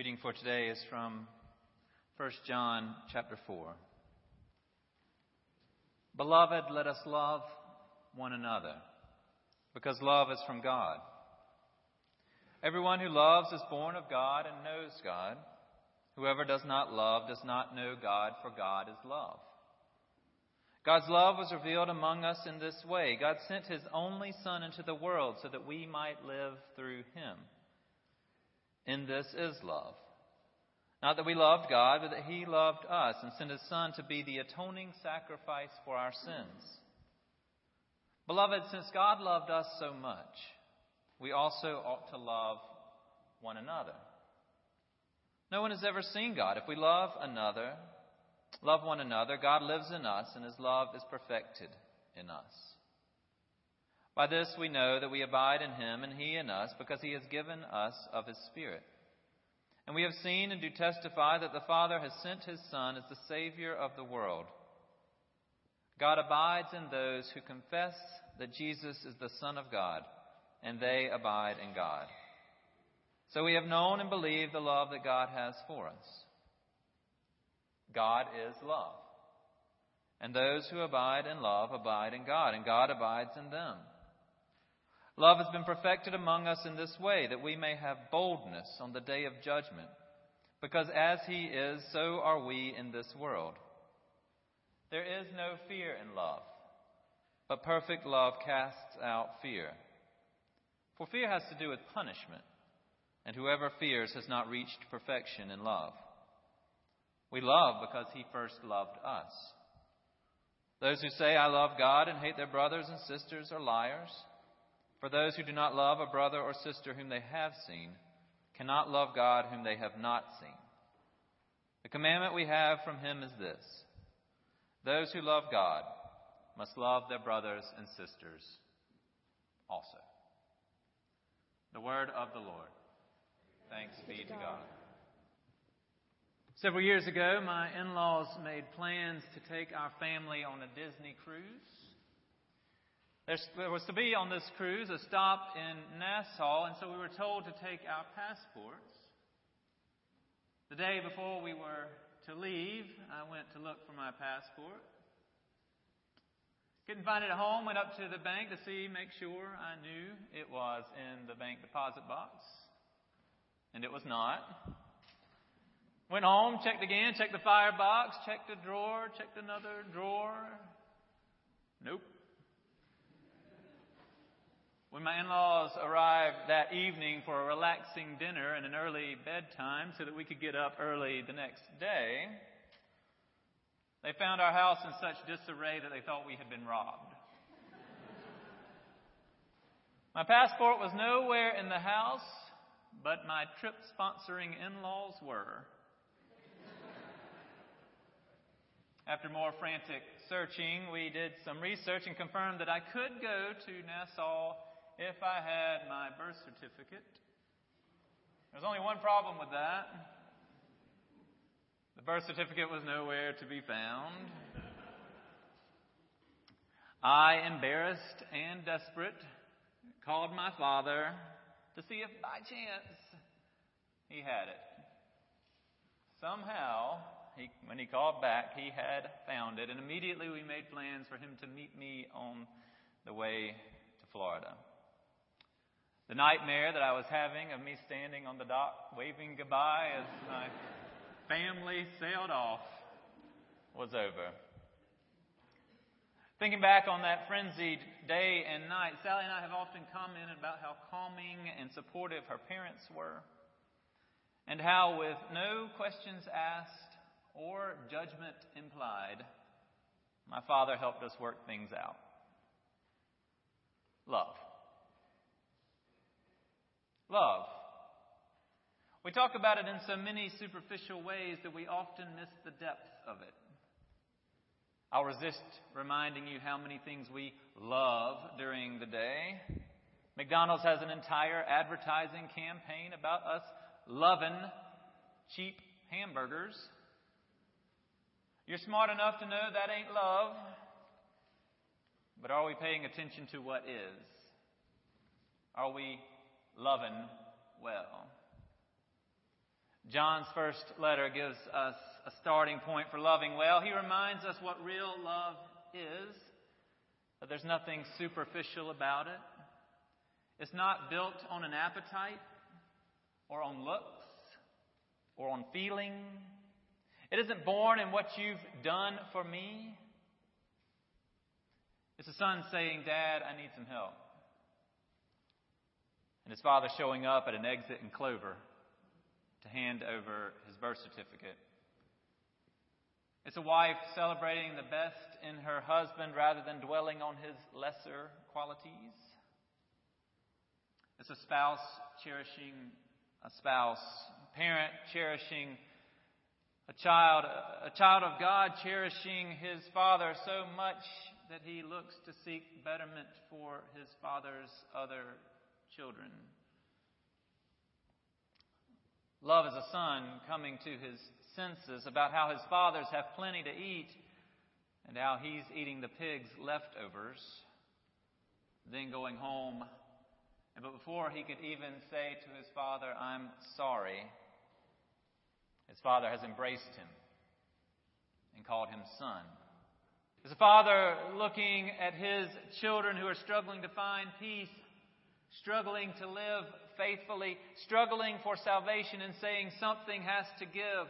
reading for today is from 1 John chapter 4. Beloved, let us love one another, because love is from God. Everyone who loves is born of God and knows God. Whoever does not love does not know God, for God is love. God's love was revealed among us in this way God sent his only Son into the world so that we might live through him. In this is love. Not that we loved God, but that He loved us and sent His Son to be the atoning sacrifice for our sins. Beloved, since God loved us so much, we also ought to love one another. No one has ever seen God. If we love another, love one another, God lives in us and His love is perfected in us. By this we know that we abide in Him and He in us because He has given us of His Spirit. And we have seen and do testify that the Father has sent his Son as the Savior of the world. God abides in those who confess that Jesus is the Son of God, and they abide in God. So we have known and believed the love that God has for us. God is love. And those who abide in love abide in God, and God abides in them. Love has been perfected among us in this way, that we may have boldness on the day of judgment. Because as He is, so are we in this world. There is no fear in love, but perfect love casts out fear. For fear has to do with punishment, and whoever fears has not reached perfection in love. We love because He first loved us. Those who say, I love God and hate their brothers and sisters are liars. For those who do not love a brother or sister whom they have seen cannot love God whom they have not seen. The commandment we have from him is this those who love God must love their brothers and sisters also. The word of the Lord. Thanks be to God. Several years ago, my in laws made plans to take our family on a Disney cruise. There was to be on this cruise a stop in Nassau, and so we were told to take our passports. The day before we were to leave, I went to look for my passport. Couldn't find it at home, went up to the bank to see, make sure I knew it was in the bank deposit box. And it was not. Went home, checked again, checked the firebox, checked a drawer, checked another drawer. Nope. When my in laws arrived that evening for a relaxing dinner and an early bedtime so that we could get up early the next day, they found our house in such disarray that they thought we had been robbed. my passport was nowhere in the house, but my trip sponsoring in laws were. After more frantic searching, we did some research and confirmed that I could go to Nassau if I had my birth certificate. There's only one problem with that. The birth certificate was nowhere to be found. I, embarrassed and desperate, called my father to see if by chance he had it. Somehow, he, when he called back, he had found it, and immediately we made plans for him to meet me on the way to Florida. The nightmare that I was having of me standing on the dock waving goodbye as my family sailed off was over. Thinking back on that frenzied day and night, Sally and I have often commented about how calming and supportive her parents were, and how, with no questions asked or judgment implied, my father helped us work things out. Love. Love. We talk about it in so many superficial ways that we often miss the depth of it. I'll resist reminding you how many things we love during the day. McDonald's has an entire advertising campaign about us loving cheap hamburgers. You're smart enough to know that ain't love. But are we paying attention to what is? Are we loving well. John's first letter gives us a starting point for loving well. He reminds us what real love is, that there's nothing superficial about it. It's not built on an appetite or on looks or on feeling. It isn't born in what you've done for me. It's a son saying, Dad, I need some help. And his father showing up at an exit in Clover to hand over his birth certificate. It's a wife celebrating the best in her husband rather than dwelling on his lesser qualities. It's a spouse cherishing a spouse, a parent cherishing a child, a child of God cherishing his father so much that he looks to seek betterment for his father's other children. Love is a son coming to his senses about how his fathers have plenty to eat and how he's eating the pig's leftovers, then going home. But before he could even say to his father, I'm sorry, his father has embraced him and called him son. As a father looking at his children who are struggling to find peace, struggling to live faithfully, struggling for salvation and saying something has to give.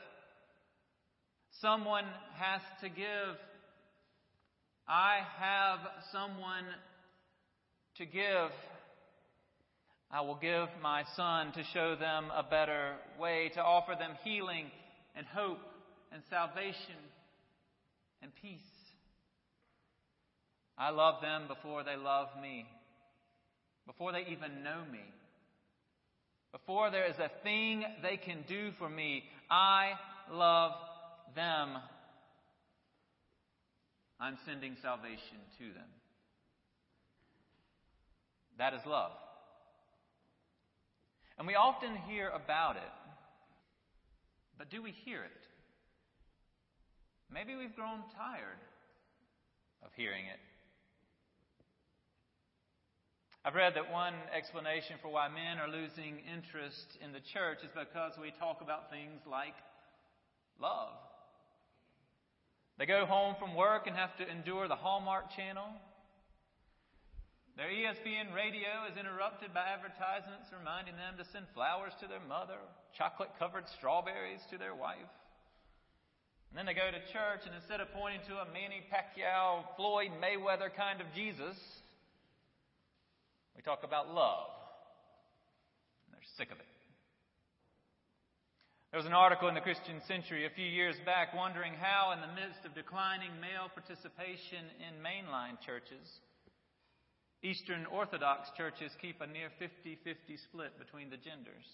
Someone has to give. I have someone to give. I will give my son to show them a better way, to offer them healing and hope and salvation and peace. I love them before they love me, before they even know me. Before there is a thing they can do for me, I love them. I'm sending salvation to them. That is love. And we often hear about it, but do we hear it? Maybe we've grown tired of hearing it. I've read that one explanation for why men are losing interest in the church is because we talk about things like love. They go home from work and have to endure the Hallmark channel. Their ESPN radio is interrupted by advertisements reminding them to send flowers to their mother, chocolate covered strawberries to their wife. And then they go to church, and instead of pointing to a Manny Pacquiao, Floyd Mayweather kind of Jesus, we talk about love. They're sick of it. There was an article in the Christian Century a few years back wondering how, in the midst of declining male participation in mainline churches, Eastern Orthodox churches keep a near 50 50 split between the genders.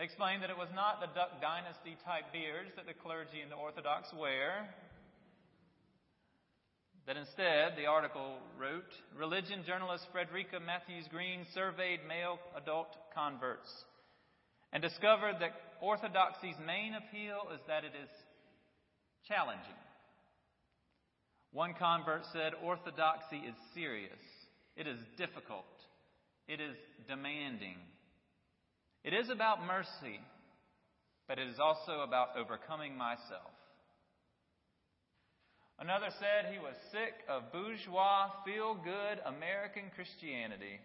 They explained that it was not the Duck Dynasty type beards that the clergy and the Orthodox wear, that instead, the article wrote, religion journalist Frederica Mathewes-Green surveyed male adult converts and discovered that orthodoxy's main appeal is that it is challenging. One convert said, Orthodoxy is serious. It is difficult. It is demanding. It is about mercy, but it is also about overcoming myself. Another said he was sick of bourgeois, feel good American Christianity.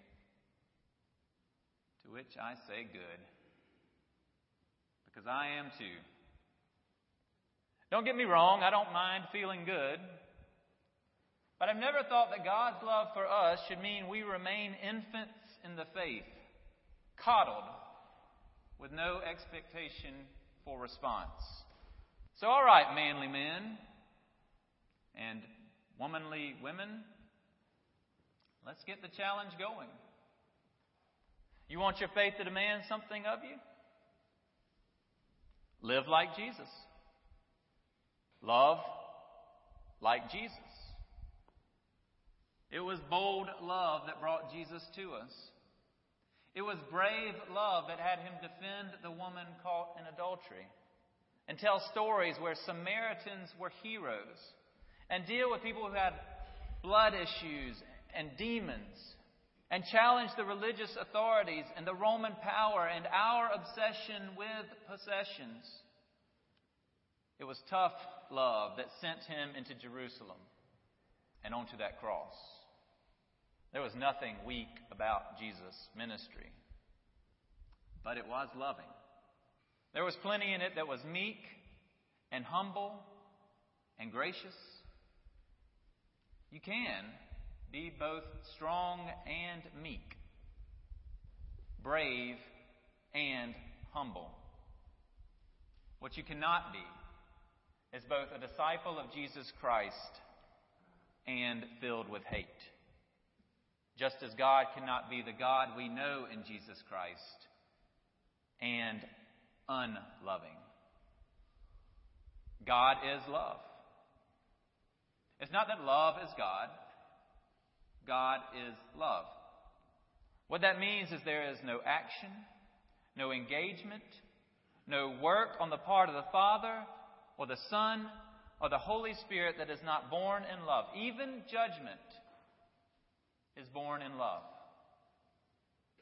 To which I say, good. Because I am too. Don't get me wrong, I don't mind feeling good. But I've never thought that God's love for us should mean we remain infants in the faith, coddled, with no expectation for response. So, all right, manly men, and womanly women, let's get the challenge going. You want your faith to demand something of you? Live like Jesus. Love like Jesus. It was bold love that brought Jesus to us. It was brave love that had him defend the woman caught in adultery and tell stories where Samaritans were heroes and deal with people who had blood issues and demons and challenged the religious authorities and the Roman power and our obsession with possessions. It was tough love that sent him into Jerusalem and onto that cross. There was nothing weak about Jesus' ministry, but it was loving. There was plenty in it that was meek and humble and gracious. You can be both strong and meek, brave and humble. What you cannot be is both a disciple of Jesus Christ and filled with hate. Just as God cannot be the God we know in Jesus Christ and unloving. God is love. It's not that love is God. God is love. What that means is there is no action, no engagement, no work on the part of the Father or the Son or the Holy Spirit that is not born in love. Even judgment is born in love.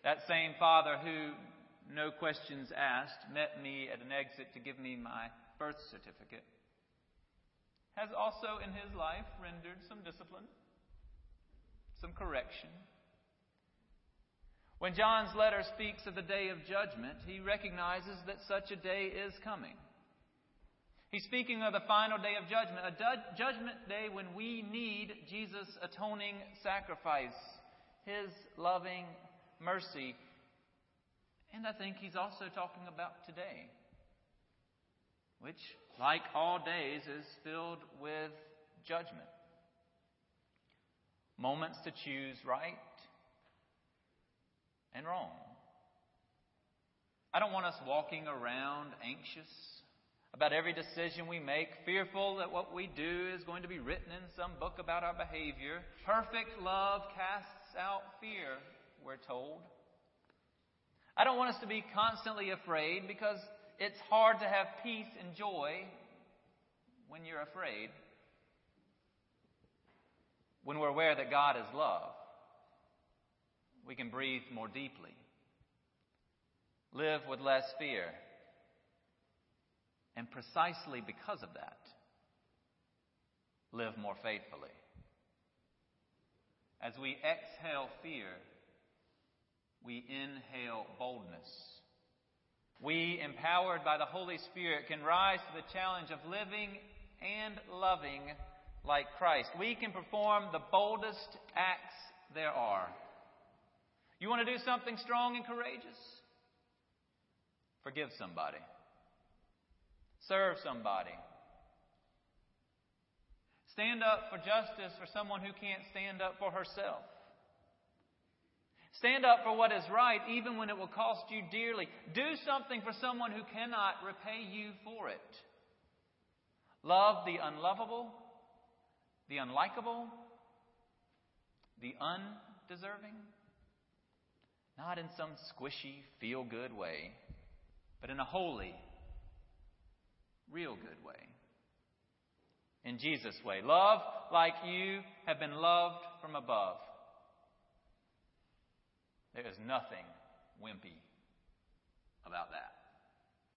That same Father who, no questions asked, met me at an exit to give me my birth certificate has also in his life rendered some discipline, some correction. When John's letter speaks of the day of judgment, he recognizes that such a day is coming. He's speaking of the final day of judgment, a judgment day when we need Jesus' atoning sacrifice, his loving mercy. And I think he's also talking about today, which like all days, is filled with judgment. Moments to choose right and wrong. I don't want us walking around anxious about every decision we make, fearful that what we do is going to be written in some book about our behavior. Perfect love casts out fear, we're told. I don't want us to be constantly afraid because it's hard to have peace and joy when you're afraid. When we're aware that God is love, we can breathe more deeply, live with less fear, and precisely because of that, live more faithfully. As we exhale fear, we inhale boldness we, empowered by the Holy Spirit, can rise to the challenge of living and loving like Christ. We can perform the boldest acts there are. You want to do something strong and courageous? Forgive somebody. Serve somebody. Stand up for justice for someone who can't stand up for herself. Stand up for what is right, even when it will cost you dearly. Do something for someone who cannot repay you for it. Love the unlovable, the unlikable, the undeserving. Not in some squishy, feel good way, but in a holy, real good way. In Jesus' way. Love like you have been loved from above. There is nothing wimpy about that.